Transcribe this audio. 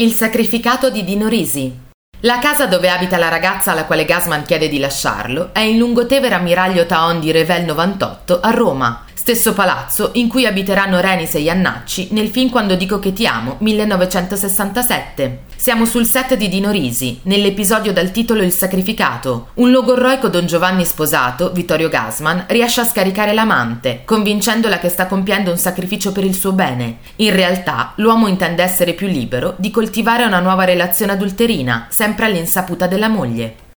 Il sacrificato di Dino Risi. La casa dove abita la ragazza alla quale Gasman chiede di lasciarlo è in Lungotevere Ammiraglio Taon di Revel 98 a Roma, stesso palazzo in cui abiteranno Renis e Iannacci nel film Quando dico che ti amo 1967. Siamo sul set di Dino Risi, nell'episodio dal titolo Il sacrificato. Un logorroico Don Giovanni sposato, Vittorio Gasman, riesce a scaricare l'amante, convincendola che sta compiendo un sacrificio per il suo bene. In realtà, l'uomo intende essere più libero di coltivare una nuova relazione adulterina, sempre all'insaputa della moglie.